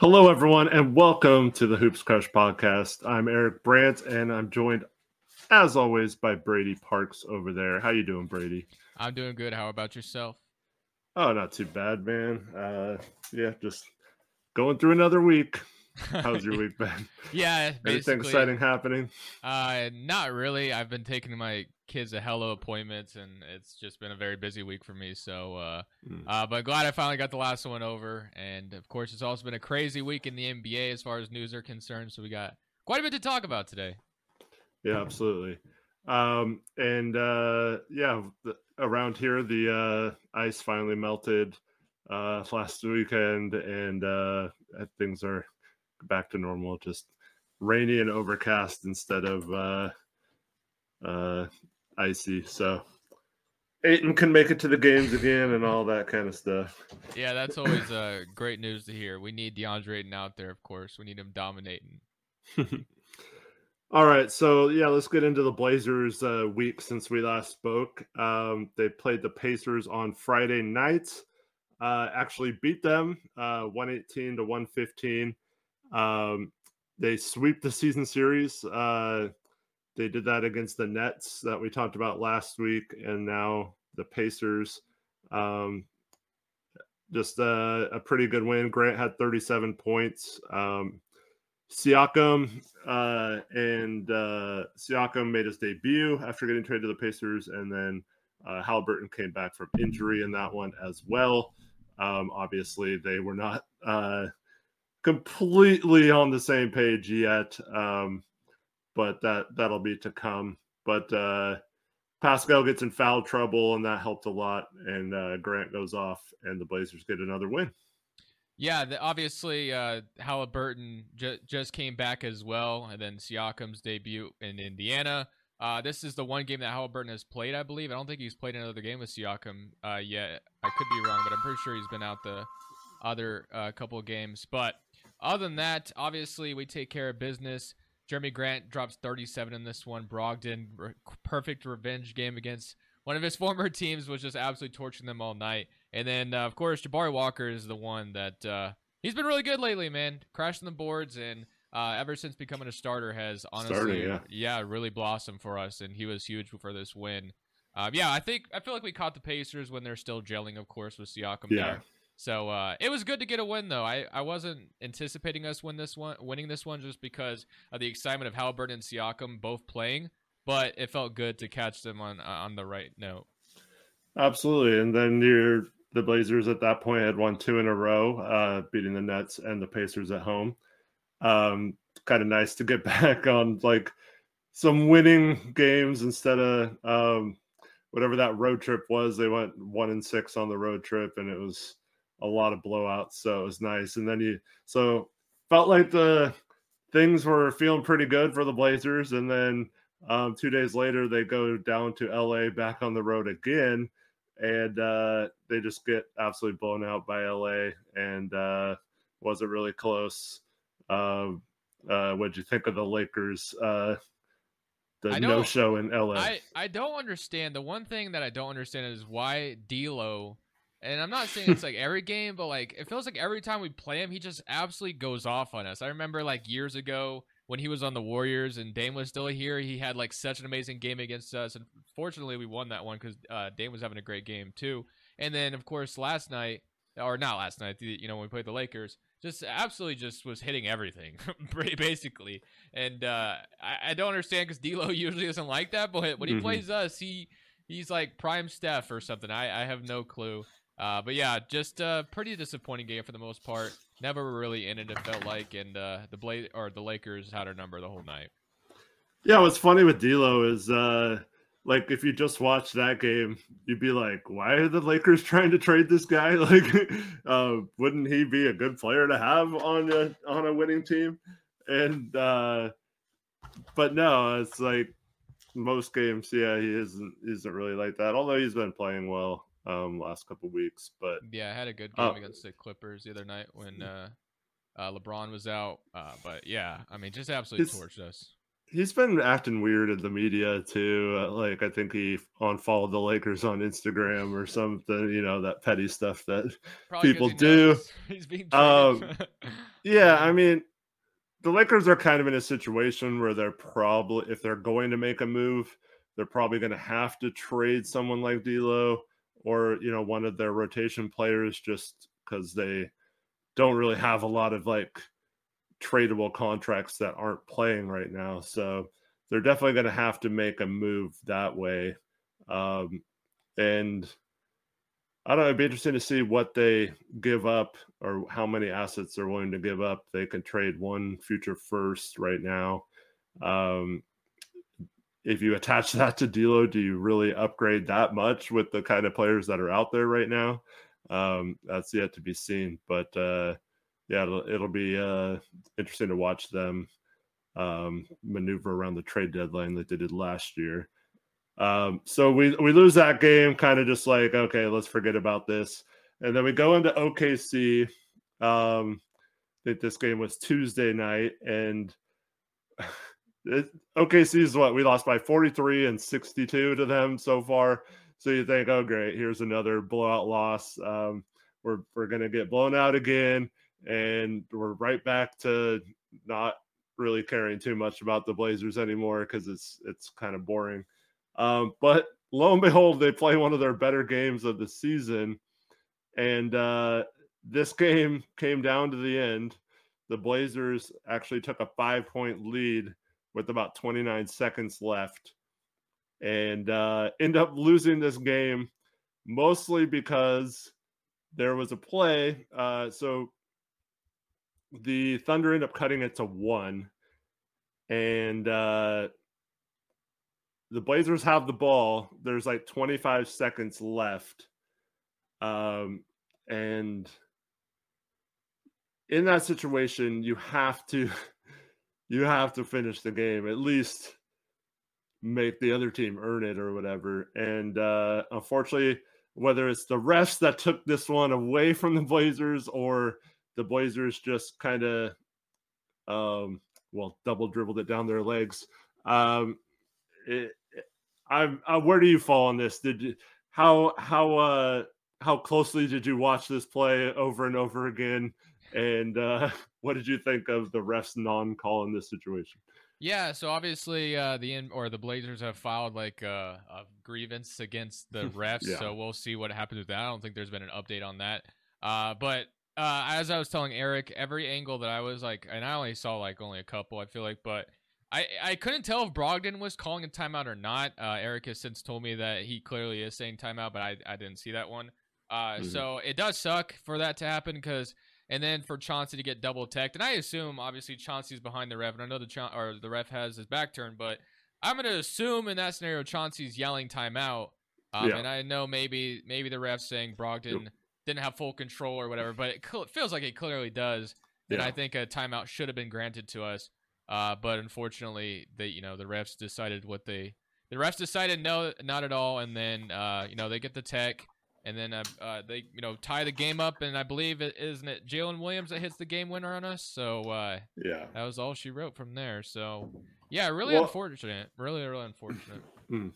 Hello, everyone, and welcome to the Hoops Crush podcast. I'm Eric Brandt, and I'm joined, as always, by Brady Parks over there. How you doing, Brady? I'm doing good. How about yourself? Oh, not too bad, man. Uh, yeah, just going through another week. How's your week been? yeah, anything exciting happening? Uh, not really. I've been taking my kids a hello appointments, and it's just been a very busy week for me. So, uh, mm. uh, but glad I finally got the last one over. And of course, it's also been a crazy week in the NBA as far as news are concerned. So we got quite a bit to talk about today. Yeah, absolutely. Um, and uh, yeah, the, around here, the uh, ice finally melted uh, last weekend, and uh, things are back to normal. Just rainy and overcast instead of uh, uh, icy. So Ayton can make it to the games again and all that kind of stuff. Yeah, that's always uh, great news to hear. We need DeAndre Ayton out there, of course. We need him dominating. all right, so yeah, let's get into the Blazers uh, week since we last spoke. Um, they played the Pacers on Friday night. Uh, actually beat them uh, 118 to 115. Um, they sweep the season series. Uh, they did that against the Nets that we talked about last week, and now the Pacers. Um, just a, a, pretty good win. Grant had 37 points. Um, Siakam uh, and uh, Siakam made his debut after getting traded to the Pacers, and then uh, Halliburton came back from injury in that one as well. Um, obviously, they were not uh, completely on the same page yet, um, but that that'll be to come. But uh, Pascal gets in foul trouble, and that helped a lot. And uh, Grant goes off, and the Blazers get another win. Yeah, the, obviously uh, Halliburton ju- just came back as well, and then Siakam's debut in Indiana. Uh, this is the one game that Halliburton has played, I believe. I don't think he's played another game with Siakam uh, yet. I could be wrong, but I'm pretty sure he's been out the other uh, couple of games. But other than that, obviously we take care of business. Jerami Grant drops 37 in this one. Brogdon, re- perfect revenge game against one of his former teams, was just absolutely torching them all night. And then, uh, of course, Jabari Walker is the one that uh, he's been really good lately, man. Crashing the boards and uh, ever since becoming a starter has honestly, Starting, yeah. yeah. really blossomed for us. And he was huge for this win. Uh, yeah, I think I feel like we caught the Pacers when they're still gelling, of course, with Siakam yeah. there. So uh, it was good to get a win, though. I, I wasn't anticipating us win this one, winning this one, just because of the excitement of Halliburton and Siakam both playing. But it felt good to catch them on uh, on the right note. Absolutely, and then the Blazers at that point had won two in a row, uh, beating the Nets and the Pacers at home. Um, kind of nice to get back on like some winning games instead of um, whatever that road trip was. They went one and six on the road trip, and it was a lot of blowouts, so it was nice. And then you so felt like the things were feeling pretty good for the Blazers, and then um, two days later they go down to LA back on the road again, and uh, they just get absolutely blown out by LA, and uh, wasn't really close. Um, uh, what'd you think of the Lakers? Uh, the no show in LA. I, I don't understand. The one thing that I don't understand is why D'Lo and I'm not saying it's like every game, but like it feels like every time we play him, he just absolutely goes off on us. I remember like years ago when he was on the Warriors and Dame was still here, he had like such an amazing game against us. And fortunately, we won that one because uh, Dame was having a great game too. And then of course last night, or not last night, you know when we played the Lakers, just absolutely just was hitting everything, pretty basically. And uh, I, I, don't understand because D'Lo usually isn't like that, but when he mm-hmm. plays us, he he's like prime Steph or something. I, I have no clue. Uh, but yeah, just a pretty disappointing game for the most part. Never really in it. It felt like, and uh, the Blade or the Lakers had our number the whole night. Yeah, what's funny with D'Lo is, uh, like, if you just watch that game, you'd be like, "Why are the Lakers trying to trade this guy? Like, uh, wouldn't he be a good player to have on a on a winning team?" And uh, but no, it's like most games, yeah, he isn't isn't really like that. Although he's been playing well um last couple weeks. But yeah, I had a good game uh, against the Clippers the other night when uh, uh LeBron was out. Uh, but yeah, I mean, just absolutely torched us. he's been acting weird in the media too. Uh, like I think he unfollowed the Lakers on Instagram or something. You know that petty stuff that Probably people do. He's being um, yeah, I mean, the Lakers are kind of in a situation where they're probably if they're going to make a move, they're probably going to have to trade someone like D'Lo or you know one of their rotation players just because they don't really have a lot of like tradable contracts that aren't playing right now. So they're definitely going to have to make a move that way. Um, and I don't know, it'd be interesting to see what they give up or how many assets they're willing to give up. They can trade one future first right now. Um, if you attach that to D'Lo, do you really upgrade that much with the kind of players that are out there right now? Um, that's yet to be seen. But uh, yeah, it'll, it'll be uh, interesting to watch them um, maneuver around the trade deadline like they did last year. Um, so we we lose that game, kind of just like okay, let's forget about this, and then we go into OKC. Um, I think this game was Tuesday night, and OKC is what we lost by 43 and 62 to them so far. So you think, oh great, here's another blowout loss. Um, we're we're gonna get blown out again and we're right back to not really caring too much about the Blazers anymore because it's it's kind of boring. Um, but lo and behold, they play one of their better games of the season, and uh, this game came down to the end. The Blazers actually took a five point lead with about 29 seconds left, and uh, end up losing this game mostly because there was a play. Uh, so the Thunder end up cutting it to one, and uh, the Blazers have the ball. There's like 25 seconds left, um, and in that situation, you have to you have to finish the game at least make the other team earn it or whatever. And uh, unfortunately, whether it's the refs that took this one away from the Blazers or the Blazers just kind of, um, well, double dribbled it down their legs. Um, it, I'm, uh, where do you fall on this? Did you, how, how, uh, how closely did you watch this play over and over again? And uh, what did you think of the refs non-call in this situation? Yeah, so obviously uh, the in, or the Blazers have filed like uh, a grievance against the refs, yeah. so we'll see what happens with that. I don't think there's been an update on that. Uh, but uh, as I was telling Eric, every angle that I was like, and I only saw like only a couple, I feel like, but I, I couldn't tell if Brogdon was calling a timeout or not. Uh, Eric has since told me that he clearly is saying timeout, but I, I didn't see that one. Uh, mm-hmm. So it does suck for that to happen because, and then for Chauncey to get double teched, and I assume obviously Chauncey's behind the ref, and I know the Cha- or the ref has his back turned, but I'm gonna assume in that scenario Chauncey's yelling timeout. Um, yeah. And I know maybe maybe the ref saying Brogdon. Yep didn't have full control or whatever, but it, cl- feels like it clearly does. And I think a timeout should have been granted to us. Uh, but unfortunately, they you know the refs decided what they the refs decided no, not at all, and then uh, you know they get the tech, and then uh, uh, they you know tie the game up, and I believe it isn't it Jalen Williams that hits the game winner on us. So uh, yeah, that was all she wrote from there. So yeah, really well, unfortunate, really really unfortunate. Hmm.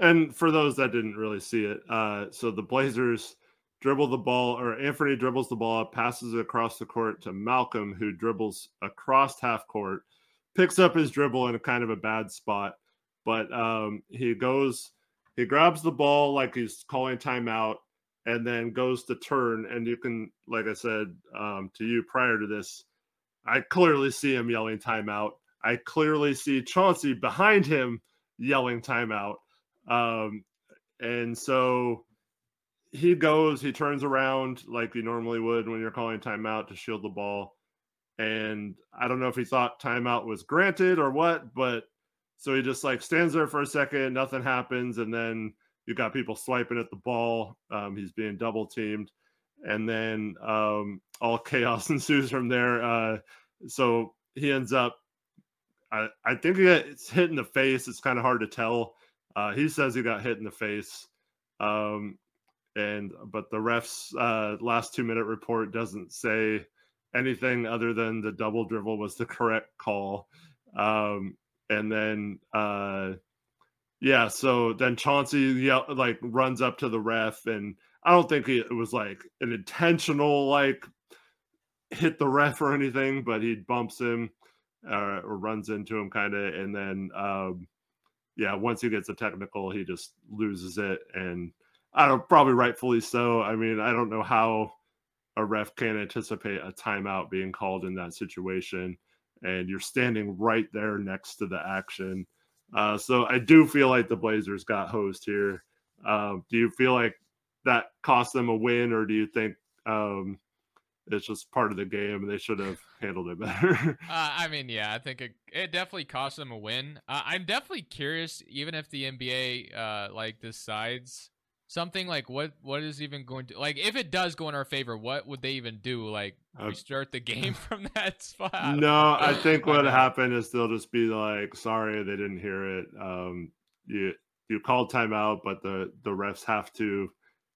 And for those that didn't really see it, uh, so the Blazers dribble the ball, or Anthony dribbles the ball, passes it across the court to Malcolm, who dribbles across half court, picks up his dribble in a kind of a bad spot, but um, he goes, he grabs the ball like he's calling timeout, and then goes to turn. And you can, like I said um, to you prior to this, I clearly see him yelling timeout. I clearly see Chauncey behind him yelling timeout. Um, and so he goes, he turns around like you normally would when you're calling timeout to shield the ball. And I don't know if he thought timeout was granted or what, but so he just like stands there for a second, nothing happens, and then you got people swiping at the ball. Um, he's being double teamed, and then um, all chaos ensues from there. Uh, so he ends up, I, I think he gets hit in the face. It's kind of hard to tell. Uh, he says he got hit in the face. Um, and but the refs uh, last two minute report doesn't say anything other than the double dribble was the correct call um, and then uh, yeah, so then Chauncey yell, like runs up to the ref, and I don't think it was like an intentional like hit the ref or anything, but he bumps him uh, or runs into him kind of, and then um, yeah, once he gets a technical, he just loses it, and I don't probably rightfully so. I mean, I don't know how a ref can anticipate a timeout being called in that situation, and you're standing right there next to the action. Uh, so I do feel like the Blazers got hosed here. Um, do you feel like that cost them a win, or do you think um, it's just part of the game and they should have handled it better? uh, I mean, yeah, I think it, it definitely cost them a win. Uh, I'm definitely curious, even if the NBA uh, like decides something like what what is even going to like if it does go in our favor what would they even do? Like uh, restart the game from that spot? No i think what happened is they'll just be like sorry they didn't hear it. Um you you called timeout but the the refs have to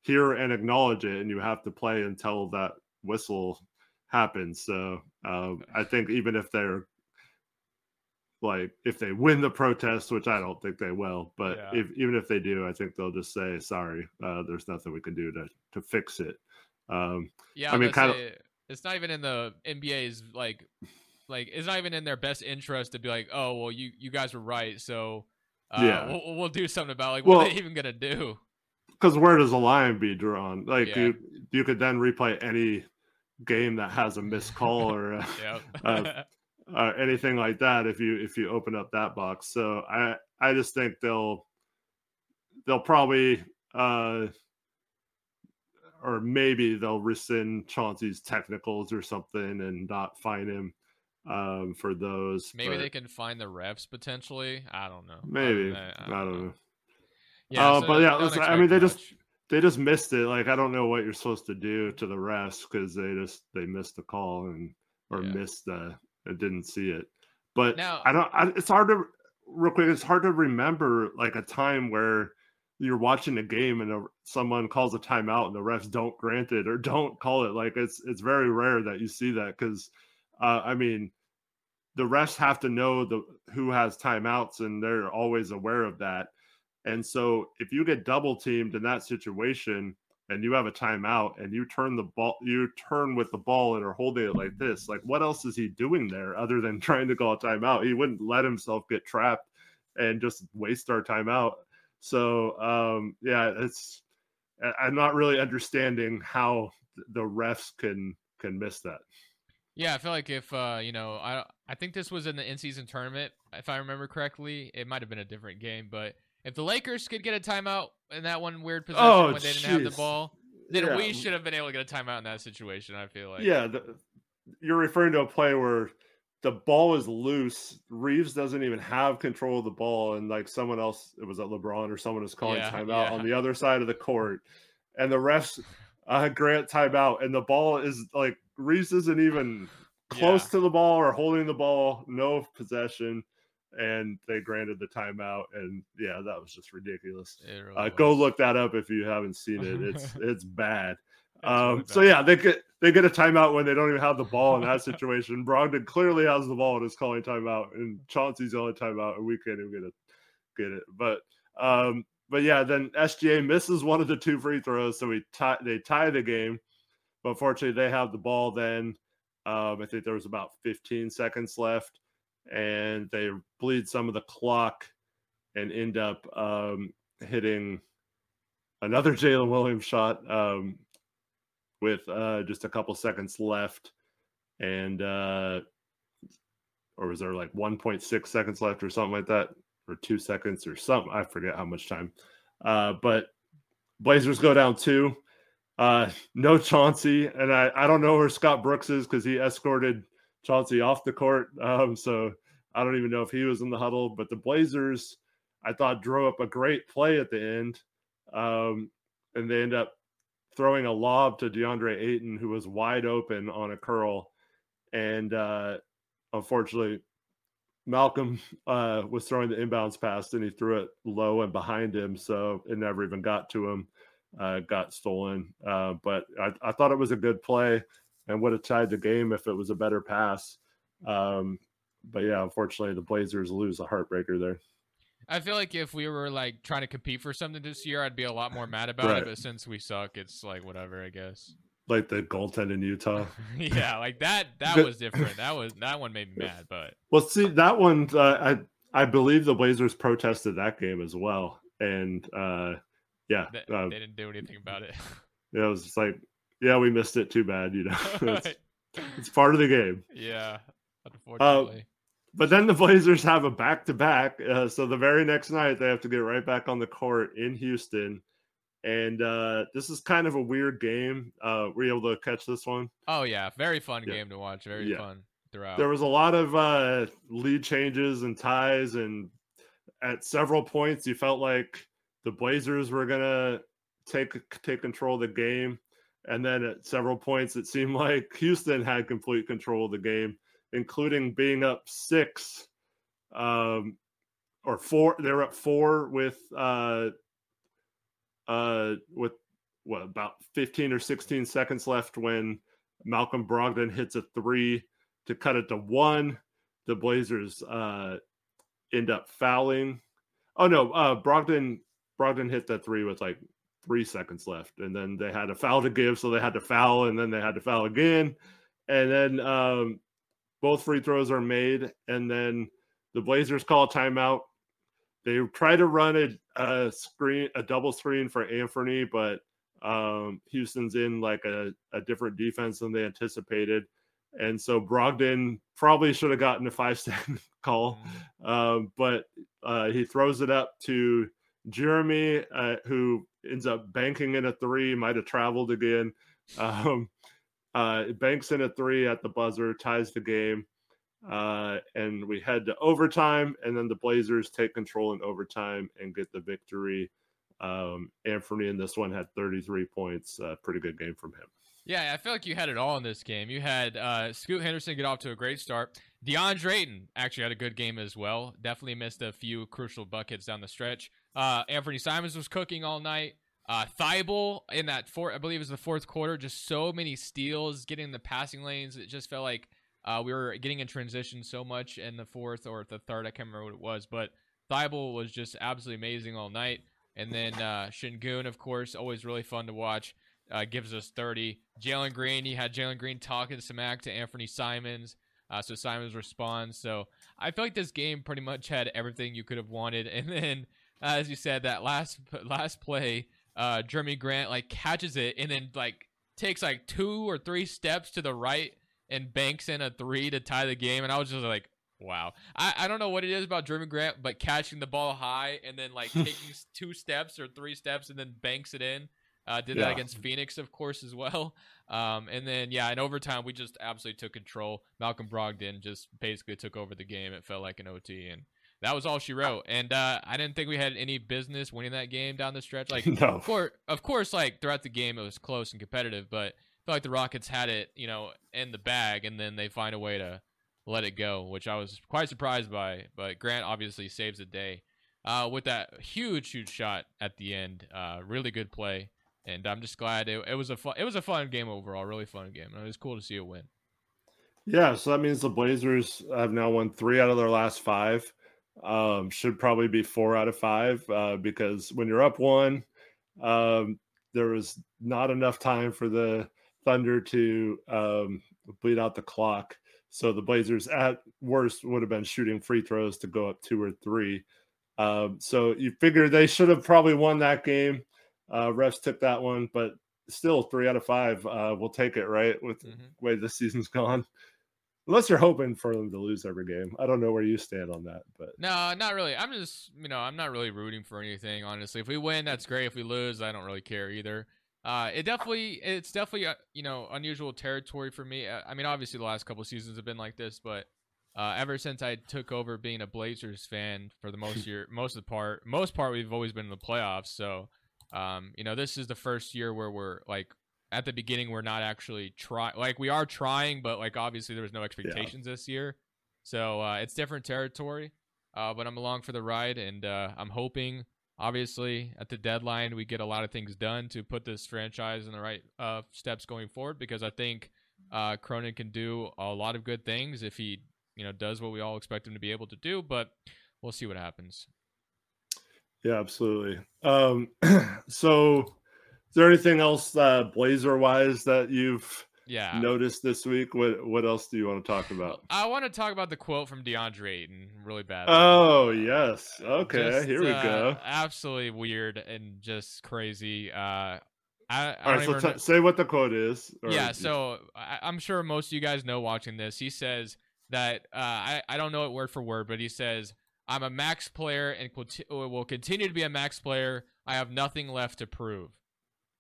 hear and acknowledge it and you have to play until that whistle happens. So um, i think even if they're like if they win the protest, which I don't think they will, but yeah. if, even if they do, I think they'll just say sorry. Uh, there's nothing we can do to to fix it. Um, yeah, I mean, kind of. It's not even in the NBA's like, like it's not even in their best interest to be like, oh well, you you guys were right, so uh, yeah, we'll, we'll, do something about it. like what well, are they even gonna do? Because where does the line be drawn? Like yeah. you you could then replay any game that has a missed call or a, yep. a, uh, anything like that if you if you open up that box. So I I just think they'll they'll probably uh or maybe they'll rescind Chauncey's technicals or something and not fine him um for those. Maybe they can find the refs potentially. I don't know. Maybe I, I, I don't, know. Yeah, uh, so but yeah, I mean they much. just they just missed it. Like I don't know what you're supposed to do to the refs because they just they missed the call and or yeah. missed the I didn't see it. But now, I don't. I, it's hard to real quick. It's hard to remember like a time where you're watching a game and a, someone calls a timeout and the refs don't grant it or don't call it. Like it's it's very rare that you see that because uh, I mean the refs have to know the who has timeouts and they're always aware of that. And so if you get double teamed in that situation, and you have a timeout and you turn the ball you turn with the ball and are holding it like this like what else is he doing there other than trying to call a timeout? He wouldn't let himself get trapped and just waste our timeout. So um yeah it's i'm not really understanding how the refs can can miss that. Yeah i feel like if uh you know i i think this was in the in-season tournament if i remember correctly it might have been a different game but if the Lakers could get a timeout in that one weird possession oh, when they didn't have the ball, then yeah. we should have been able to get a timeout in that situation. I feel like. Yeah, the, you're referring to a play where the ball is loose. Reaves doesn't even have control of the ball, and like someone else, it was at LeBron or someone is calling yeah, timeout yeah. on the other side of the court, and the refs uh, grant timeout, and the ball is like Reaves isn't even close yeah. to the ball or holding the ball, no possession and they granted the timeout. And yeah, that was just ridiculous. Really uh, go look that up if you haven't seen it. It's it's bad. Um, really so yeah, they get they get a timeout when they don't even have the ball in that situation. Brogdon clearly has the ball and is calling timeout, and Chauncey's the only timeout, and we can't even get it. Get it, but um, but yeah, then SGA misses one of the two free throws, so we tie they tie the game. But fortunately, they have the ball then. Um, I think there was about 15 seconds left and they bleed some of the clock and end up um, hitting another Jalen Williams shot um, with uh, just a couple seconds left. And, uh, or was there like 1.6 seconds left or something like that, or two seconds or something? I forget how much time. Uh, but Blazers go down two. Uh, no Chauncey, and I, I don't know where Scott Brooks is because he escorted Chauncey off the court. Um, so I don't even know if he was in the huddle, but the Blazers, I thought, drew up a great play at the end. Um, and they end up throwing a lob to DeAndre Ayton, who was wide open on a curl. And uh, unfortunately, Malcolm uh, was throwing the inbounds pass and he threw it low and behind him. So it never even got to him, uh, got stolen. Uh, but I, I, thought it was a good play and would have tied the game if it was a better pass. Um, but yeah, unfortunately, the Blazers lose a heartbreaker there. I feel like if we were like trying to compete for something this year, I'd be a lot more mad about right. it. But since we suck, it's like whatever, I guess. Like the goaltend in Utah. yeah, like that. That was different. That was that one made me mad. But well, see that one. Uh, I I believe the Blazers protested that game as well, and uh, yeah, they, uh, they didn't do anything about it. Yeah, it was just like, yeah, we missed it. Too bad, you know. it's, it's, part of the game. Yeah, unfortunately. Uh, but then the Blazers have a back to back. So the very next night, they have to get right back on the court in Houston. And uh, this is kind of a weird game. Uh, were you able to catch this one? Oh, yeah. Very fun yeah. game to watch. Very yeah. fun throughout. There was a lot of uh, lead changes and ties. And at several points, you felt like the Blazers were going to take take control of the game. And then at several points, it seemed like Houston had complete control of the game including being up six um, or four. They're up four with uh, uh, with what about 15 or 16 seconds left when Malcolm Brogdon hits a three to cut it to one. The Blazers uh, end up fouling. Oh no, uh, Brogdon Brogdon hit that three with like three seconds left, and then they had a foul to give, so they had to foul, and then they had to foul again, and then um, both free throws are made, and then the Blazers call a timeout. They try to run a, a screen, a double screen for Anthony, but um, Houston's in like a, a different defense than they anticipated. And so Brogdon probably should have gotten a five second call, mm-hmm. um, but uh, he throws it up to Jerami, uh, who ends up banking in a three, might have traveled again. Um, uh, banks in a three at the buzzer, ties the game, uh, and we head to overtime. And then the Blazers take control in overtime and get the victory. Um, Anthony in this one had 33 points. Uh, pretty good game from him. Yeah, I feel like you had it all in this game. You had uh, Scoot Henderson get off to a great start. DeAndre Ayton actually had a good game as well. Definitely missed a few crucial buckets down the stretch. Uh, Anthony Simons was cooking all night. Uh, Thybulle in that four, I believe it was the fourth quarter, just so many steals, getting the passing lanes. It just felt like uh, we were getting in transition so much in the fourth or the third. I can't remember what it was, but Thybulle was just absolutely amazing all night. And then uh, Sengun, of course, always really fun to watch. Uh, gives us 30. Jalen Green, he had Jalen Green talking some smack to Anthony Simons. Uh, so Simons responds. So I feel like this game pretty much had everything you could have wanted. And then, as you said, that last last play, uh, Jerami Grant like catches it and then like takes like two or three steps to the right and banks in a three to tie the game. And I was just like, wow. I, I don't know what it is about Jerami Grant, but catching the ball high and then like taking two steps or three steps and then banks it in. Uh, did yeah. that against Phoenix, of course, as well. Um, and then, yeah, in overtime, we just absolutely took control. Malcolm Brogdon just basically took over the game. It felt like an OT, and that was all she wrote. And uh, I didn't think we had any business winning that game down the stretch. Like, no. of course, of course, like throughout the game, it was close and competitive, but I felt like the Rockets had it, you know, in the bag, and then they find a way to let it go, which I was quite surprised by. But Grant obviously saves the day uh, with that huge, huge shot at the end. Uh, really good play, and I'm just glad it, it was a fun, it was a fun game overall. Really fun game. And it was cool to see it win. Yeah, so that means the Blazers have now won three out of their last five um, should probably be four out of five uh, because when you're up one, um, there was not enough time for the Thunder to um, bleed out the clock. So the Blazers, at worst, would have been shooting free throws to go up two or three. Um, so you figure they should have probably won that game. Uh, refs took that one, but still three out of five. Uh, we'll take it, right? With mm-hmm. the way the season's gone unless you're hoping for them to lose every game. I don't know where you stand on that, but no, not really. I'm just you know I'm not really rooting for anything. Honestly, if we win, that's great. If we lose, I don't really care either. Uh, it definitely it's definitely uh, you know unusual territory for me. Uh, I mean, obviously the last couple seasons have been like this, but uh, ever since I took over being a Blazers fan for the most year, most of the part, most part, we've always been in the playoffs. So, um, you know, this is the first year where we're like at the beginning we're not actually try like we are trying, but like obviously there was no expectations yeah. this year, so uh, it's different territory. Uh, but I'm along for the ride, and uh, I'm hoping, obviously, at the deadline we get a lot of things done to put this franchise in the right uh, steps going forward. Because I think uh, Cronin can do a lot of good things if he you know does what we all expect him to be able to do. But we'll see what happens. Yeah, absolutely. Um, so, there anything else uh, Blazer wise that you've yeah noticed this week? What What else do you want to talk about? I want to talk about the quote from DeAndre Ayton really bad. Oh yes, okay, Just, here we uh, go. Absolutely weird and just crazy. Uh, I, I All so even t- say what the quote is. yeah, so I, I'm sure most of you guys know watching this. He says that uh, I I don't know it word for word, but he says I'm a max player and will continue to be a max player. I have nothing left to prove,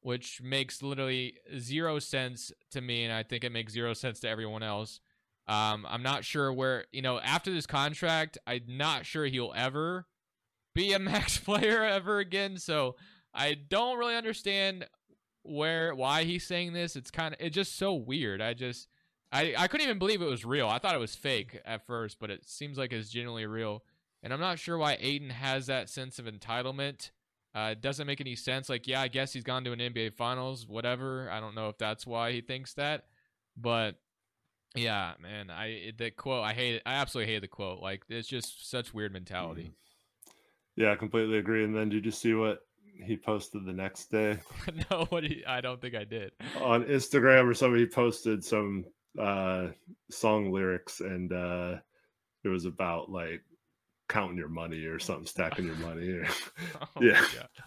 which makes literally zero sense to me, and I think it makes zero sense to everyone else. Um, I'm not sure where you know after this contract, I'm not sure he'll ever be a max player ever again. So I don't really understand where why he's saying this. It's kind of it's just so weird. I just I I couldn't even believe it was real. I thought it was fake at first, but it seems like it's genuinely real. And I'm not sure why Ayton has that sense of entitlement. Uh, it doesn't make any sense. Like, yeah, I guess he's gone to an NBA Finals, whatever. I don't know if that's why he thinks that, but yeah, man, I the quote I hate. It. I absolutely hate the quote. Like, it's just such weird mentality. yeah, I completely agree. And then did you see what he posted the next day no, what? He, I don't think I did. on Instagram or something? He posted some uh, song lyrics, and uh, it was about like counting your money or something, stacking your money, or Oh, Yeah.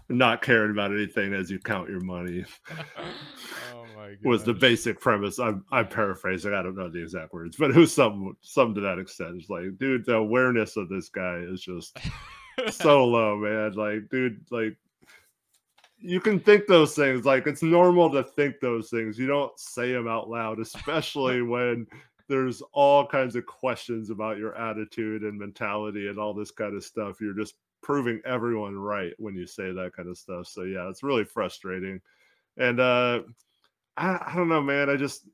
Not caring about anything as you count your money. oh my god. was the basic premise. I'm I'm paraphrasing. I don't know the exact words, but it was something something to that extent. It's like, dude, the awareness of this guy is just so low, man. Like, dude, like you can think those things. Like it's normal to think those things. You don't say them out loud, especially when there's all kinds of questions about your attitude and mentality and all this kind of stuff. You're just proving everyone right when you say that kind of stuff. So yeah, it's really frustrating. And uh I, I don't know, man. I just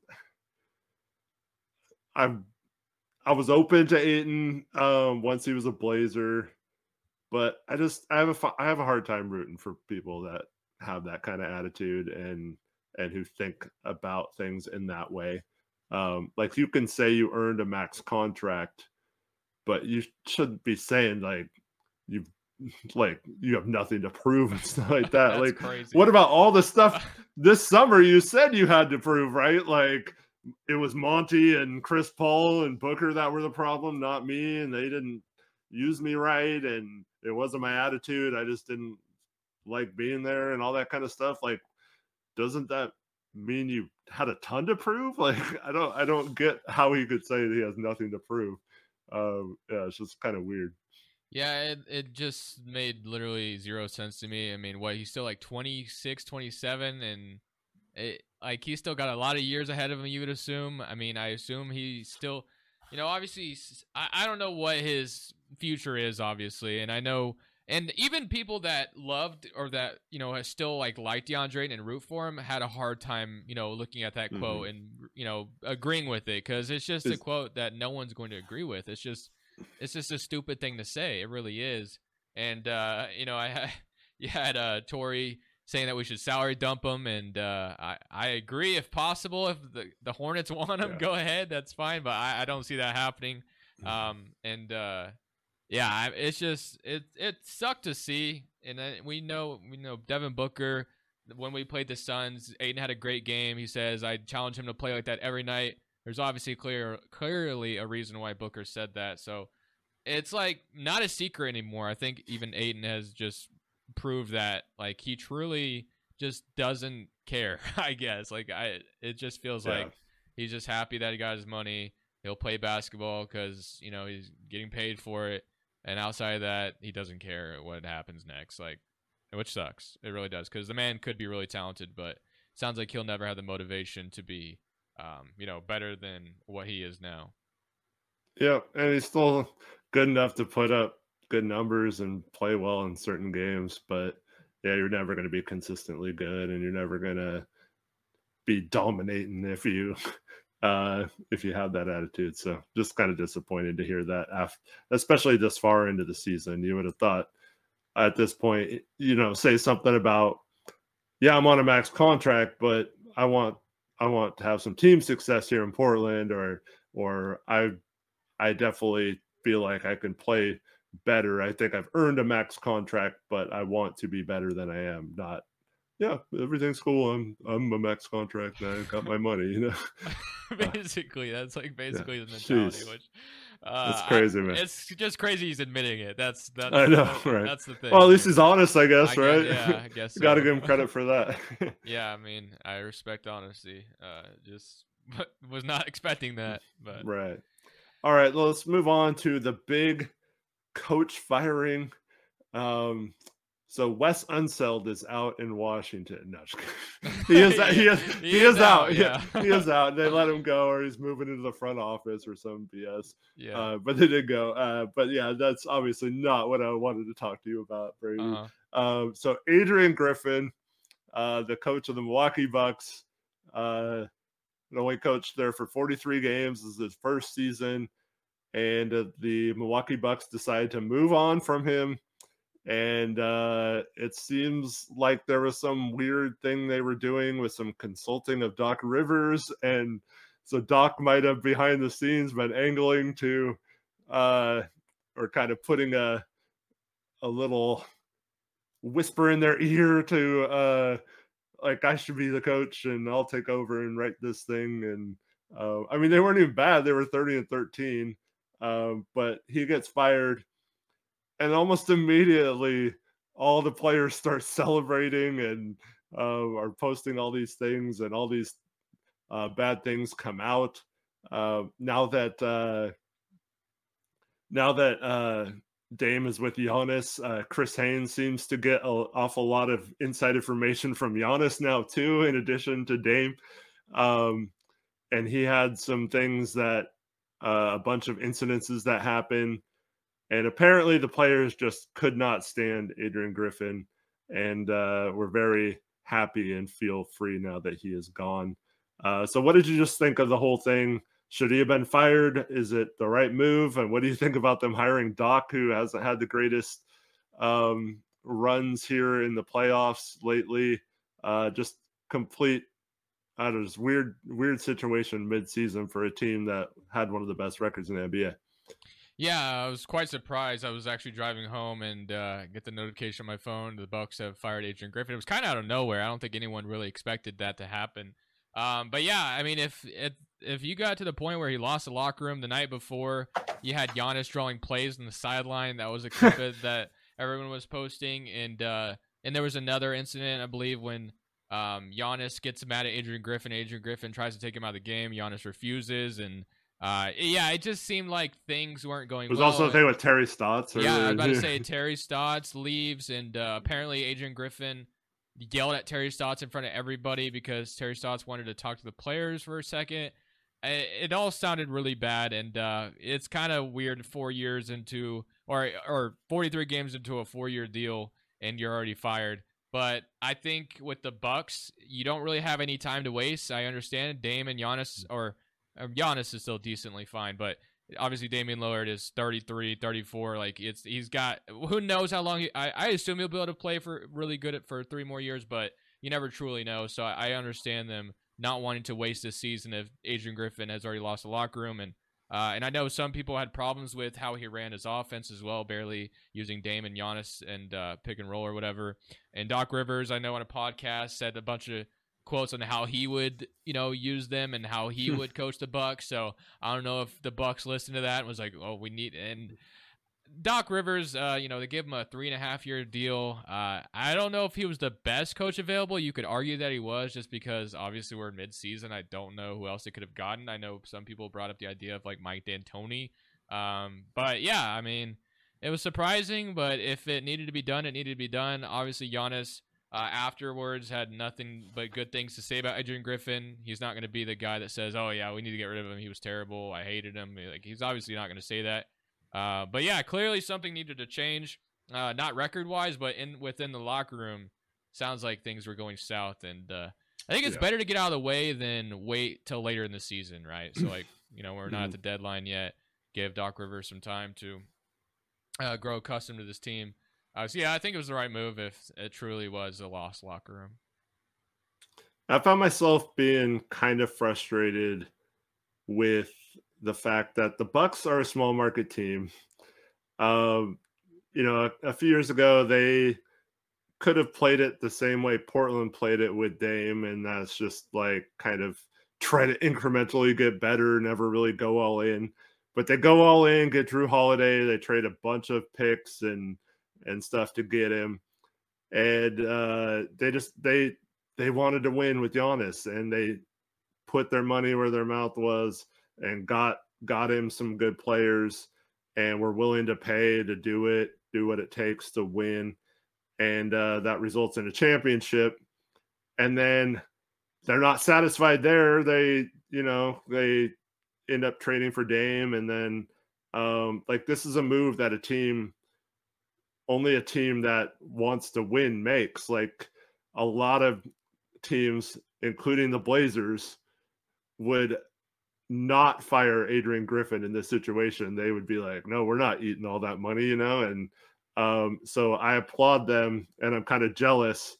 I'm I was open to Ayton um once he was a Blazer, but I just I have a I have a hard time rooting for people that have that kind of attitude and and who think about things in that way. Um, like you can say you earned a max contract, but you shouldn't be saying like you like you have nothing to prove and stuff like that. Like crazy. what about all the stuff this summer you said you had to prove, right? Like it was Monty and Chris Paul and Booker that were the problem, not me, and they didn't use me right, and it wasn't my attitude. I just didn't like being there and all that kind of stuff. Like, doesn't that mean you had a ton to prove? Like, I don't, I don't get how he could say that he has nothing to prove. Um, yeah, it's just kind of weird. Yeah, it, it just made literally zero sense to me. I mean, what, he's still like 26, 27, and it, like he's still got a lot of years ahead of him, you would assume. I mean, I assume he's still, you know, obviously, I, I don't know what his future is, obviously, and I know, and even people that loved or that, you know, still like liked DeAndre and root for him had a hard time, you know, looking at that quote and, you know, agreeing with it because it's just a quote that no one's going to agree with. It's just, it's just a stupid thing to say. It really is. And uh, you know, I had you had uh, Tory saying that we should salary dump him, and uh, I I agree if possible. If the the Hornets want him, Yeah. go ahead. That's fine, but I, I don't see that happening. Um, and uh, yeah, it's just it it sucked to see. And we know we know Devin Booker. When we played the Suns, Ayton had a great game. He says I challenge him to play like that every night. There's obviously clear clearly a reason why Booker said that. So it's like not a secret anymore. I think even Ayton has just proved that like he truly just doesn't care. I guess like I it just feels Yeah. like he's just happy that he got his money. He'll play basketball because you know he's getting paid for it, and outside of that, he doesn't care what happens next. Like, which sucks. It really does because the man could be really talented, but sounds like he'll never have the motivation to be, um, you know, better than what he is now. Yep, and he's still good enough to put up good numbers and play well in certain games, but yeah, you're never going to be consistently good, and you're never going to be dominating if you uh if you have that attitude. So just kind of disappointed to hear that, af- especially this far into the season. You would have thought at this point, you know, say something about, yeah, I'm on a max contract, but I want I want to have some team success here in Portland, or or I I definitely feel like I can play better. I think I've earned a max contract, but I want to be better than I am. Not, yeah, everything's cool. I'm I'm a max contract. I've got my money. You know, basically, that's like basically yeah, the mentality. Geez. Which uh, it's crazy, man. It's just crazy he's admitting it. That's that's I know, that, right? That's the thing. Well, at least he's honest, I guess, I right? Guess, yeah, I guess. So. Got to give him credit for that. yeah, I mean, I respect honesty. Uh, just was not expecting that, but right. All right, let's move on to the big coach firing. Um, so Wes Unseld is out in Washington. No, he is he is he, he is, is, out. out. Yeah. he is out. They let him go, or he's moving into the front office or some BS. Yeah, uh, but they did go. Uh, but yeah, that's obviously not what I wanted to talk to you about, Brady. Uh-huh. Um, so Adrian Griffin, uh, the coach of the Milwaukee Bucks, uh, only coached there for 43 games. This is his first season, and uh, the Milwaukee Bucks decided to move on from him and uh, it seems like there was some weird thing they were doing with some consulting of Doc Rivers, and so Doc might have behind the scenes been angling to, uh, or kind of putting a a little whisper in their ear to, uh, like I should be the coach and I'll take over and write this thing. And uh, I mean, they weren't even bad; they were thirty and thirteen. Um, but he gets fired and almost immediately all the players start celebrating and uh, are posting all these things and all these uh, bad things come out uh, now that uh, now that uh, Dame is with Giannis, uh, Chris Haynes seems to get an awful lot of inside information from Giannis now too, in addition to Dame. Um, and he had some things that a bunch of incidences that happened and apparently, the players just could not stand Adrian Griffin and uh, were very happy and feel free now that he is gone. Uh, so, what did you just think of the whole thing? Should he have been fired? Is it the right move? And what do you think about them hiring Doc, who hasn't had the greatest um, runs here in the playoffs lately? Uh, just complete, I don't know, just weird, weird situation mid-season for a team that had one of the best records in the NBA. Yeah, I was quite surprised. I was actually driving home and uh, get the notification on my phone. The Bucks have fired Adrian Griffin. It was kind of out of nowhere. I don't think anyone really expected that to happen. Um, but yeah, I mean, if, if if you got to the point where he lost the locker room the night before, you had Giannis drawing plays on the sideline. That was a clip that everyone was posting, and uh, and there was another incident, I believe, when um, Giannis gets mad at Adrian Griffin. Adrian Griffin tries to take him out of the game. Giannis refuses, and uh, yeah, it just seemed like things weren't going. There's well. also a thing with Terry Stotts. Yeah, I was about to say Terry Stotts leaves, and uh, apparently Adrian Griffin yelled at Terry Stotts in front of everybody because Terry Stotts wanted to talk to the players for a second. It, it all sounded really bad, and uh, it's kind of weird. Four years into, or or 43 games into a four-year deal, and you're already fired. But I think with the Bucks, you don't really have any time to waste. I understand Dame and Giannis, or Giannis is still decently fine, but obviously Damian Lillard is 33, 34. Like it's he's got who knows how long he. I, I assume he'll be able to play for really good at, for three more years, but you never truly know. So I, I understand them not wanting to waste this season if Adrian Griffin has already lost the locker room and. Uh, and I know some people had problems with how he ran his offense as well, barely using Dame and Giannis and uh, pick and roll or whatever. And Doc Rivers, I know on a podcast, said a bunch of quotes on how he would, you know, use them and how he hmm. would coach the Bucks. So I don't know if the Bucks listened to that and was like, "Oh, we need." And Doc Rivers, uh, you know, they gave him a three and a half year deal. Uh, I don't know if he was the best coach available. You could argue that he was, just because obviously we're in mid season. I don't know who else they could have gotten. I know some people brought up the idea of like Mike D'Antoni. Um, but yeah, I mean, it was surprising. But if it needed to be done, it needed to be done. Obviously, Giannis uh, afterwards had nothing but good things to say about Adrian Griffin. He's not going to be the guy that says, "Oh yeah, we need to get rid of him. He was terrible. I hated him." Like he's obviously not going to say that. Uh, but yeah, clearly something needed to change. Uh, not record wise, but in within the locker room, sounds like things were going south. And uh, I think it's yeah. better to get out of the way than wait till later in the season, right? So like you know we're not at the deadline yet. Give Doc Rivers some time to uh, grow accustomed to this team. Uh, so yeah, I think it was the right move if it truly was a lost locker room. I found myself being kind of frustrated with the fact that the Bucks are a small market team. Um, you know, a, a few years ago they could have played it the same way Portland played it with Dame, and that's just like kind of try to incrementally get better, never really go all in. But they go all in, get Jrue Holiday, they trade a bunch of picks and and stuff to get him. And uh they just they they wanted to win with Giannis and they put their money where their mouth was and got got him some good players and were willing to pay to do it, do what it takes to win. And uh, that results in a championship. And then they're not satisfied there. They, you know, they end up trading for Dame. And then, um, like, this is a move that a team, only a team that wants to win makes. Like, a lot of teams, including the Blazers, would not fire Adrian Griffin in this situation. They would be like, no, we're not eating all that money, you know? And um, so I applaud them and I'm kind of jealous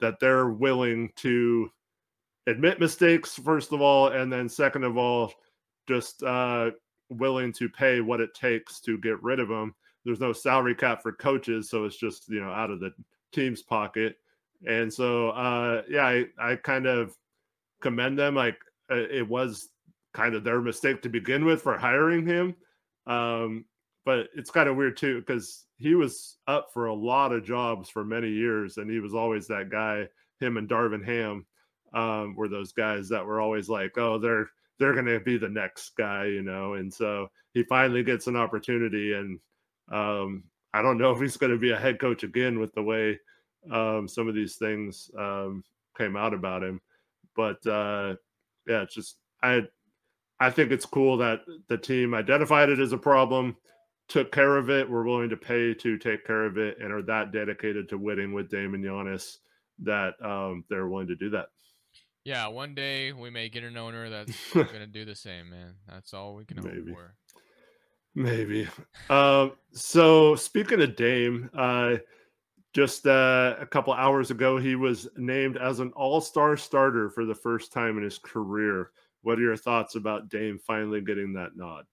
that they're willing to admit mistakes, first of all, and then second of all, just uh, willing to pay what it takes to get rid of them. There's no salary cap for coaches, so it's just, you know, out of the team's pocket. And so, uh, yeah, I, I kind of commend them. Like, uh, it was kind of their mistake to begin with for hiring him. Um, but it's kind of weird too because he was up for a lot of jobs for many years, and he was always that guy. Him and Darvin Ham um, were those guys that were always like, "Oh, they're they're going to be the next guy," you know. And so he finally gets an opportunity, and um, I don't know if he's going to be a head coach again with the way um, some of these things um, came out about him. But uh, yeah, it's just I I think it's cool that the team identified it as a problem, took care of it, were willing to pay to take care of it, and are that dedicated to winning with Damon Giannis that um, they're willing to do that. Yeah, one day we may get an owner that's going to do the same, man. That's all we can Maybe. hope for. Maybe. Uh, so speaking of Dame, uh, just uh, a couple hours ago, he was named as an All-Star starter for the first time in his career. What are your thoughts about Dame finally getting that nod?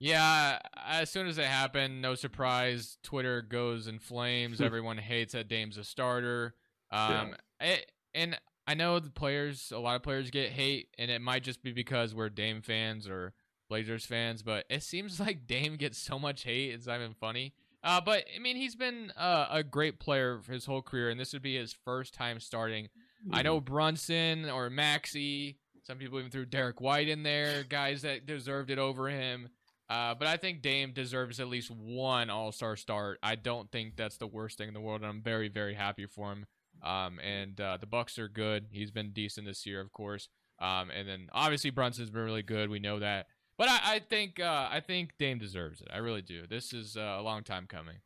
Yeah, as soon as it happened, no surprise, Twitter goes in flames. Everyone hates that Dame's a starter. Um, it, and I know the players, a lot of players get hate, and it might just be because we're Dame fans or Blazers fans, but it seems like Dame gets so much hate. It's not even funny. Uh, but I mean, he's been uh, a great player for his whole career, and this would be his first time starting. I know Brunson or Maxey some people even threw Derrick White in there, guys that deserved it over him. Uh, but I think Dame deserves at least one All Star start. I don't think that's the worst thing in the world, and I'm very, very happy for him. Um, and uh, the Bucks are good. He's been decent this year, of course. Um, and then obviously Brunson's been really good. We know that. But I, I think uh, I think Dame deserves it. I really do. This is uh, a long time coming.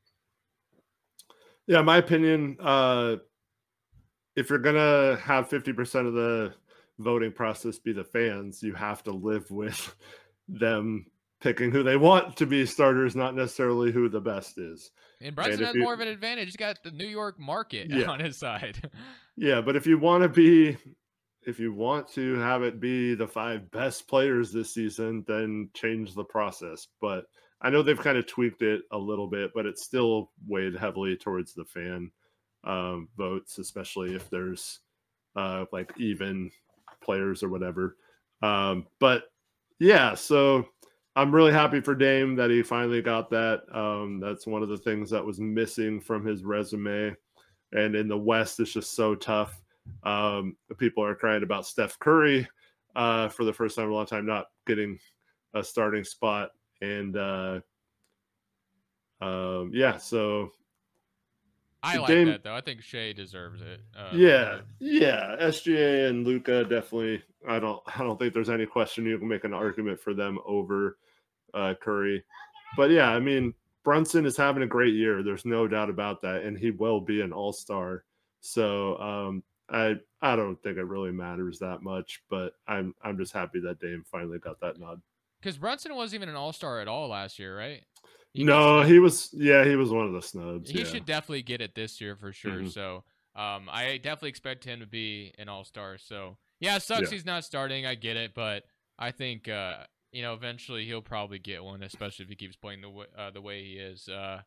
Yeah, my opinion. Uh, if you're gonna have fifty percent of the voting process be the fans, you have to live with them picking who they want to be starters, not necessarily who the best is. And Brunson and has you, more of an advantage. He's got the New York market yeah. on his side. yeah, but if you want to be if you want to have it be the five best players this season, then change the process. But I know they've kind of tweaked it a little bit, but it's still weighed heavily towards the fan um, votes, especially if there's uh, like even players or whatever. Um, but yeah, so I'm really happy for Dame that he finally got that. Um, that's one of the things that was missing from his resume. And in the West, it's just so tough. Um, people are crying about Steph Curry uh, for the first time in a long time not getting a starting spot. And uh, um, yeah, so I like Dame, that though. I think Shai deserves it. Uh, yeah, yeah. SGA and Luka definitely. I don't. I don't think there's any question you can make an argument for them over uh, Curry. But yeah, I mean Brunson is having a great year. There's no doubt about that, and he will be an All Star. So um, I I don't think it really matters that much, but I'm I'm just happy that Dame finally got that nod. Because Brunson wasn't even an All Star at all last year, right? He no, he was. Yeah, he was one of the snubs. He yeah. should definitely get it this year for sure. Mm-hmm. So, um, I definitely expect him to be an all star. So, yeah, sucks yeah. he's not starting. I get it, but I think uh, you know, eventually he'll probably get one, especially if he keeps playing the way, uh, the way he is. Uh,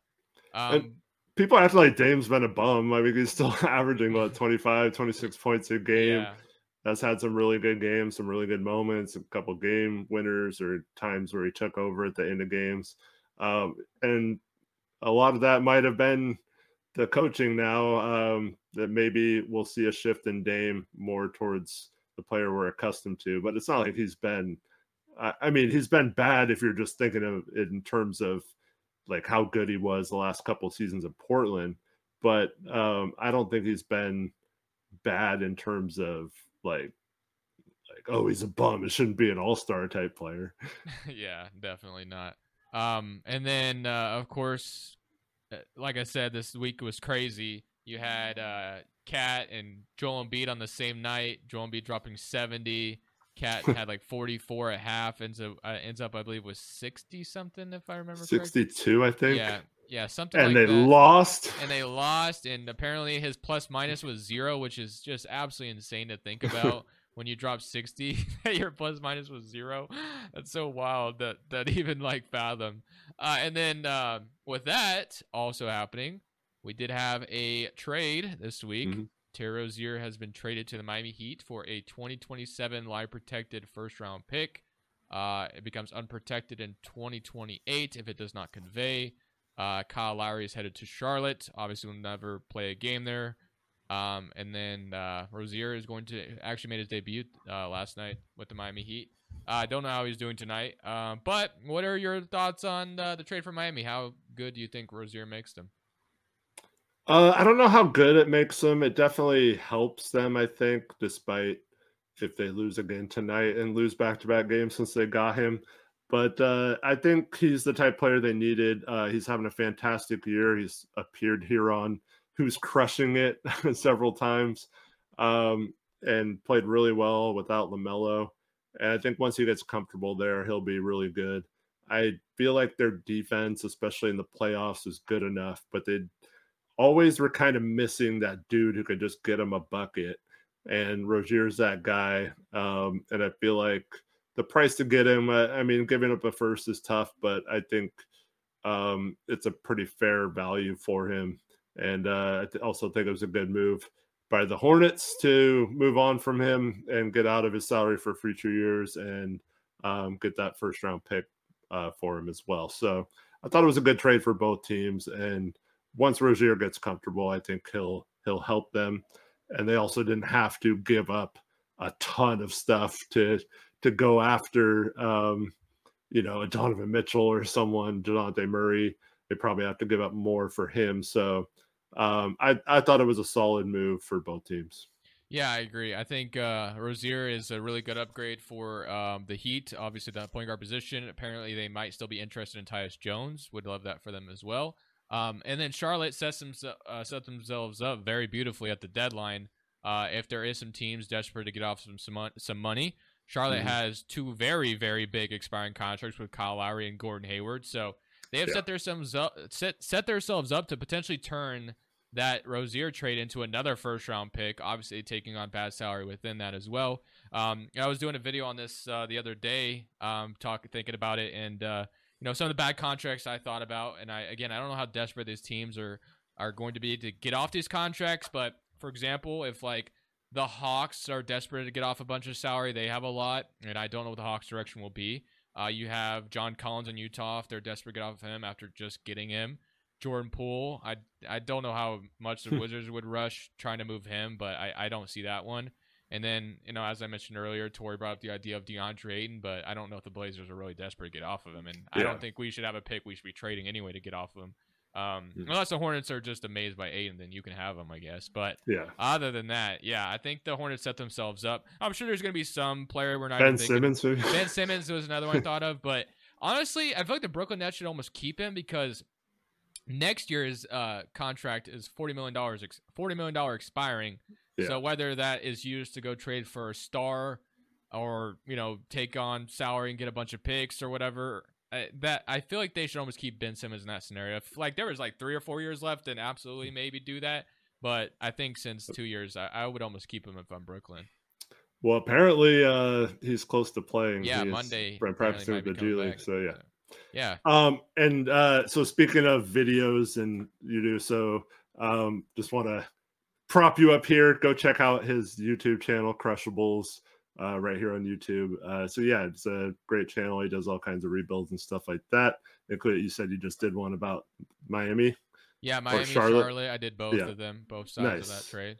um, people act like Dame's been a bum. I mean, he's still averaging what 25, 26 points a game. Yeah. Has had some really good games, some really good moments, a couple game winners or times where he took over at the end of games. Um, and a lot of that might have been the coaching now um, that maybe we'll see a shift in Dame more towards the player we're accustomed to. But it's not like he's been. I mean, he's been bad if you're just thinking of it in terms of like how good he was the last couple seasons in Portland. But um, I don't think he's been bad in terms of like like oh he's a bum. It shouldn't be an all star type player. yeah, definitely not. Um, and then uh, of course uh, like I said, this week was crazy. You had uh, KAT and Joel Embiid on the same night. Joel Embiid dropping 70. KAT had like 44 a half. Ends up, uh, ends up I believe, was 60 something, if I remember 62, I think. Yeah. Yeah, something and like they lost. And they lost, and apparently his plus minus was zero, which is just absolutely insane to think about. when you drop 60 your plus minus was zero that's so wild that that even like fathom uh, and then uh, with that also happening we did have a trade this week mm-hmm. Terry Rozier has been traded to the Miami Heat for a 2027 live protected first round pick. Uh, it becomes unprotected in 2028 if it does not convey. Uh, Kyle Lowry is headed to Charlotte. Obviously, will never play a game there. Um, and then uh, Rozier is going to actually made his debut uh, last night with the Miami Heat. I don't know how he's doing tonight. Uh, but what are your thoughts on uh, the trade for Miami? How good do you think Rozier makes them? Uh, I don't know how good it makes them. It definitely helps them, I think, despite if they lose again tonight and lose back to back games since they got him. But uh, I think he's the type player they needed. Uh, he's having a fantastic year. He's appeared here on who's crushing it several times um, and played really well without LaMelo. And I think once he gets comfortable there, he'll be really good. I feel like their defense, especially in the playoffs, is good enough, but they always were kind of missing that dude who could just get him a bucket. And Rozier's that guy. Um, and I feel like the price to get him, I, I mean, giving up a first is tough, but I think um, it's a pretty fair value for him. And uh, I also think it was a good move by the Hornets to move on from him and get out of his salary for future years and um, get that first round pick uh, for him as well. So I thought it was a good trade for both teams. And once Rozier gets comfortable, I think he'll he'll help them. And they also didn't have to give up a ton of stuff to to go after um, you know, a Donovan Mitchell or someone, Dejounte Murray. They probably have to give up more for him. So um, I, I thought it was a solid move for both teams. Yeah, I agree. I think uh, Rozier is a really good upgrade for um, the Heat. Obviously, the point guard position. Apparently, they might still be interested in Tyus Jones. Would love that for them as well. Um, and then Charlotte sets, them, uh, set themselves up very beautifully at the deadline. Uh, if there is some teams desperate to get off some some, some money, Charlotte mm-hmm. has two very very big expiring contracts with Kyle Lowry and Gordon Hayward. So they have yeah. set themselves up set set themselves up to potentially turn that Rozier trade into another first round pick, obviously taking on bad salary within that as well. Um, I was doing a video on this uh, the other day, um, talking thinking about it, and uh, you know some of the bad contracts I thought about, and I again I don't know how desperate these teams are are going to be to get off these contracts, but for example, if like the Hawks are desperate to get off a bunch of salary, they have a lot, and I don't know what the Hawks' direction will be. Uh, you have John Collins in Utah if they're desperate to get off of him after just getting him. Jordan Poole, I I don't know how much the Wizards would rush trying to move him, but I, I don't see that one. And then, you know, as I mentioned earlier, Tori brought up the idea of Deandre Ayton, but I don't know if the Blazers are really desperate to get off of him. And yeah. I don't think we should have a pick we should be trading anyway to get off of him. Um, mm. Unless the Hornets are just amazed by Ayton, then you can have them, I guess. But yeah, other than that, yeah, I think the Hornets set themselves up. I'm sure there's going to be some player we're not. Ben Simmons. ben Simmons was another one I thought of, but honestly, I feel like the Brooklyn Nets should almost keep him because next year's uh, contract is forty million dollars, forty million dollar expiring. Yeah. So whether that is used to go trade for a star, or you know take on salary and get a bunch of picks or whatever, that I feel like they should almost keep Ben Simmons in that scenario. If like there was like three or four years left, then absolutely maybe do that. But I think since two years, I, I would almost keep him if I'm Brooklyn. Well, apparently uh, he's close to playing. Yeah, He Monday. been practicing with the G League. Back. So yeah. Yeah. Um, and uh, so speaking of videos and you do so, um, just want to prop you up here. Go check out his YouTube channel, Crushables, uh, right here on YouTube. Uh, so yeah, it's a great channel. He does all kinds of rebuilds and stuff like that. Including, you said you just did one about Miami. Yeah, Miami, Charlotte. Charlotte. I did both Yeah. of them, both sides of that trade.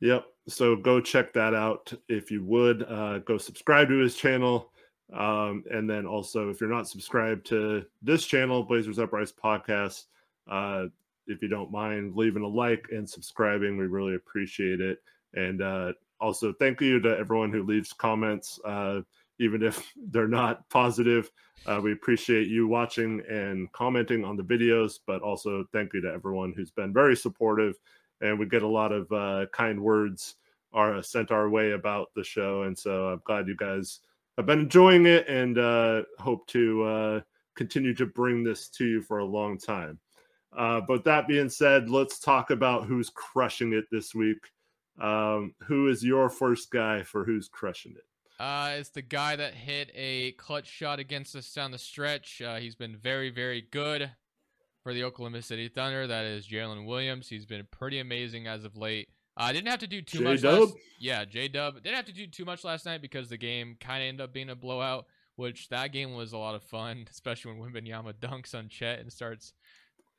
Yep. So go check that out if you would. Uh, go subscribe to his channel. Um, and then also, if you're not subscribed to this channel, Blazers Uprise Podcast, uh, if you don't mind leaving a like and subscribing, we really appreciate it. And uh, also, thank you to everyone who leaves comments, uh, even if they're not positive. Uh, we appreciate you watching and commenting on the videos, but also thank you to everyone who's been very supportive and we get a lot of uh, kind words are sent our way about the show and so i'm glad you guys have been enjoying it and uh, hope to uh, continue to bring this to you for a long time uh, but that being said let's talk about who's crushing it this week um, who is your first guy for who's crushing it Uh, it's the guy that hit a clutch shot against us down the stretch. Uh, he's been very, very good for the Oklahoma City Thunder. That is Jalen Williams. He's been pretty amazing as of late. I uh, didn't have to do too much. J-Dub? Last, yeah, J Dub didn't have to do too much last night because the game kind of ended up being a blowout. Which that game was a lot of fun, especially when Wembanyama dunks on Chet and starts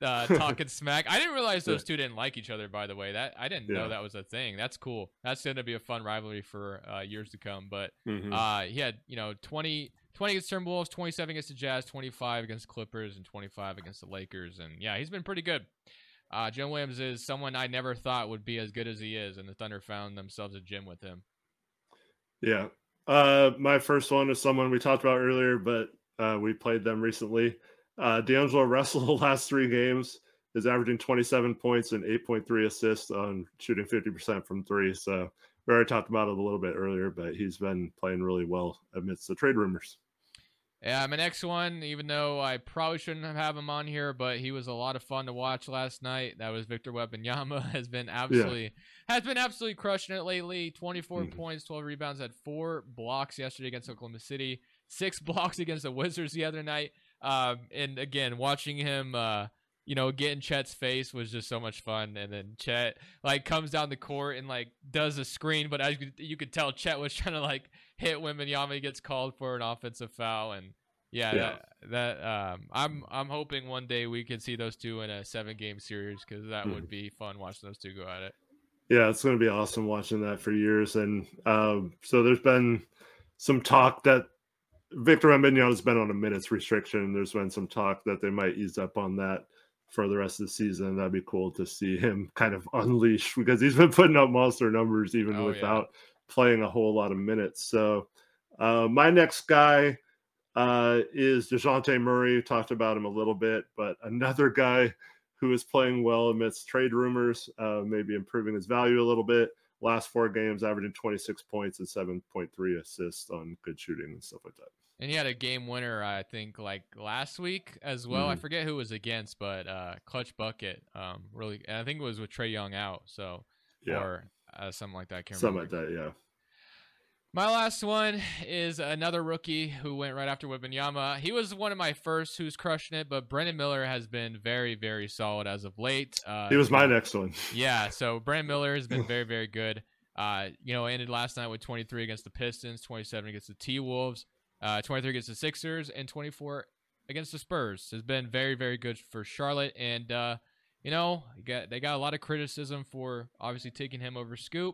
uh, talking smack. I didn't realize those two didn't like each other. By the way, that I didn't Yeah. know that was a thing. That's cool. That's going to be a fun rivalry for uh, years to come. But Mhm. uh, he had, you know, 20, 20 against Timberwolves, 27 against the Jazz, 25 against Clippers, and 25 against the Lakers. And yeah, he's been pretty good. Uh, Jim Williams is someone I never thought would be as good as he is, and the Thunder found themselves a gym with him. Yeah. Uh, my first one is someone we talked about earlier, but uh, we played them recently. Uh, D'Angelo Russell, the last three games, is averaging 27 points and 8.3 assists on shooting 50% from three. So we already talked about it a little bit earlier, but he's been playing really well amidst the trade rumors. Yeah, my next one, even though I probably shouldn't have had him on here, but he was a lot of fun to watch last night. That was Victor Wembanyama has been absolutely has been absolutely crushing it lately. 24 Mhm. points, 12 rebounds, had four blocks yesterday against Oklahoma City, six blocks against the Wizards the other night. Um, and again, watching him uh, you know, get in Chet's face was just so much fun. And then Chet like comes down the court and like does a screen, but as you, could tell, Chet was trying to like hit Wembanyama. He gets called for an offensive foul, and yeah, Yeah. that that um, I'm I'm hoping one day we can see those two in a seven game series because that Hmm. would be fun watching those two go at it. Yeah, it's going to be awesome watching that for years. And um, so there's been some talk that Victor Wembanyama has been on a minutes restriction. There's been some talk that they might ease up on that for the rest of the season. That'd be cool to see him kind of unleash because he's been putting up monster numbers even Oh, yeah. without playing a whole lot of minutes. So uh, my next guy uh, is Dejounte Murray. Talked about him a little bit, but another guy who is playing well amidst trade rumors, uh, maybe improving his value a little bit. Last four games, averaging 26 points and 7.3 assists on good shooting and stuff like that. And he had a game winner, I think, like last week as well. I Mhm. forget who was against, but uh, clutch bucket. Um, really, and I think it was with Trae Young out, so Yeah, or uh, something like that. I something remember. like that. Yeah. My last one is another rookie who went right after Wembanyama. He was one of my first who's crushing it, but Brandon Miller has been very, very solid as of late. Uh, He was my next one. yeah, so Brandon Miller has been very, very good. Uh, you know, ended last night with 23 against the Pistons, 27 against the T Wolves, uh, 23 against the Sixers, and 24 against the Spurs. Has been very, very good for Charlotte, and uh, you know, got, they got a lot of criticism for obviously taking him over Scoot,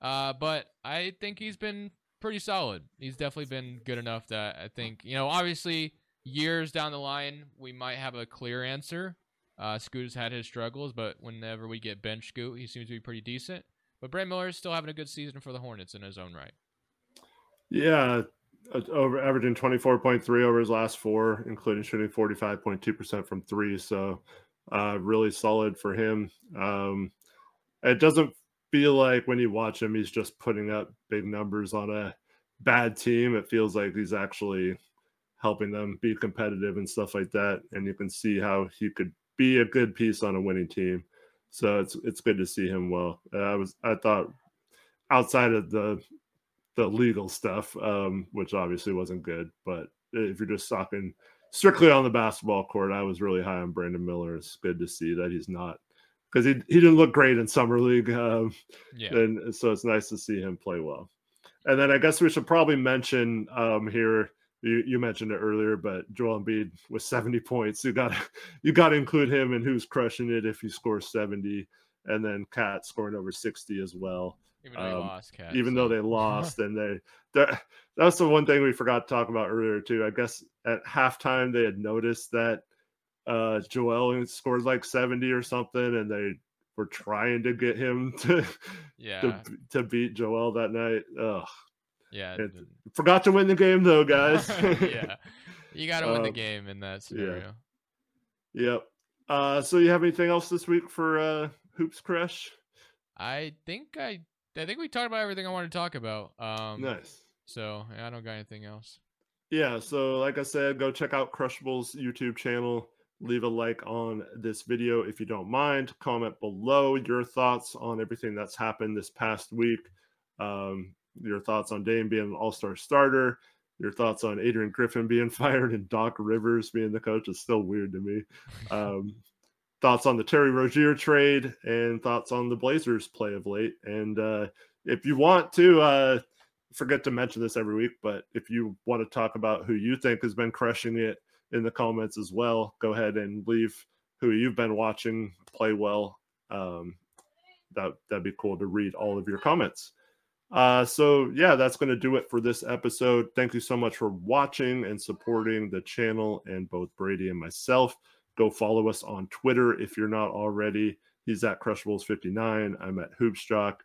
uh, but I think he's been pretty solid. He's definitely been good enough that I think you know, obviously, years down the line, we might have a clear answer. Uh, Scoot has had his struggles, but whenever we get bench Scoot, he seems to be pretty decent. But Brand Miller is still having a good season for the Hornets in his own right. Yeah, over averaging 24.3 over his last four, including shooting 45.2% from three. So, uh, really solid for him. Um, it doesn't feel like when you watch him, he's just putting up big numbers on a bad team. It feels like he's actually helping them be competitive and stuff like that. And you can see how he could be a good piece on a winning team. So it's it's good to see him well. Uh, I was I thought outside of the the legal stuff, um, which obviously wasn't good. But if you're just talking strictly on the basketball court, I was really high on Brandon Miller. It's good to see that he's not because he he didn't look great in summer league. Um, yeah, and so it's nice to see him play well. And then I guess we should probably mention um, here. You, you mentioned it earlier, but Joel Embiid with 70 points. You got you got to include him and who's crushing it if he scores 70, and then KAT scoring over 60 as well. Even though um, lost, KAT, even so. though they lost, and they that's the one thing we forgot to talk about earlier too. I guess at halftime they had noticed that uh Joel scored like 70 or something, and they were trying to get him to yeah to, to beat Joel that night. Ugh. Yeah. forgot to win the game though, guys. yeah. You got to win um, the game in that scenario. Yeah. Yep. Uh, so you have anything else this week for uh, Hoops Crush? I think I I think we talked about everything I wanted to talk about. Um, nice. So I don't got anything else. Yeah. So like I said, go check out Crushable's YouTube channel. Leave a like on this video if you don't mind. Comment below your thoughts on everything that's happened this past week. Um, your thoughts on Dame being an All Star starter. Your thoughts on Adrian Griffin being fired and Doc Rivers being the coach is still weird to me. Um, thoughts on the Terry Rozier trade and thoughts on the Blazers play of late. And uh, if you want to, uh, forget to mention this every week, but if you want to talk about who you think has been crushing it in the comments as well, go ahead and leave who you've been watching play well. Um, that that'd be cool to read all of your comments. Uh, so yeah, that's going to do it for this episode. Thank you so much for watching and supporting the channel and both Brady and myself. Go follow us on Twitter if you're not already. He's at Crushables59. I'm at HoopsJock.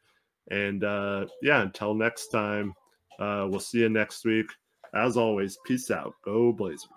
And uh, yeah, until next time, uh, we'll see you next week. As always, peace out. Go Blazers.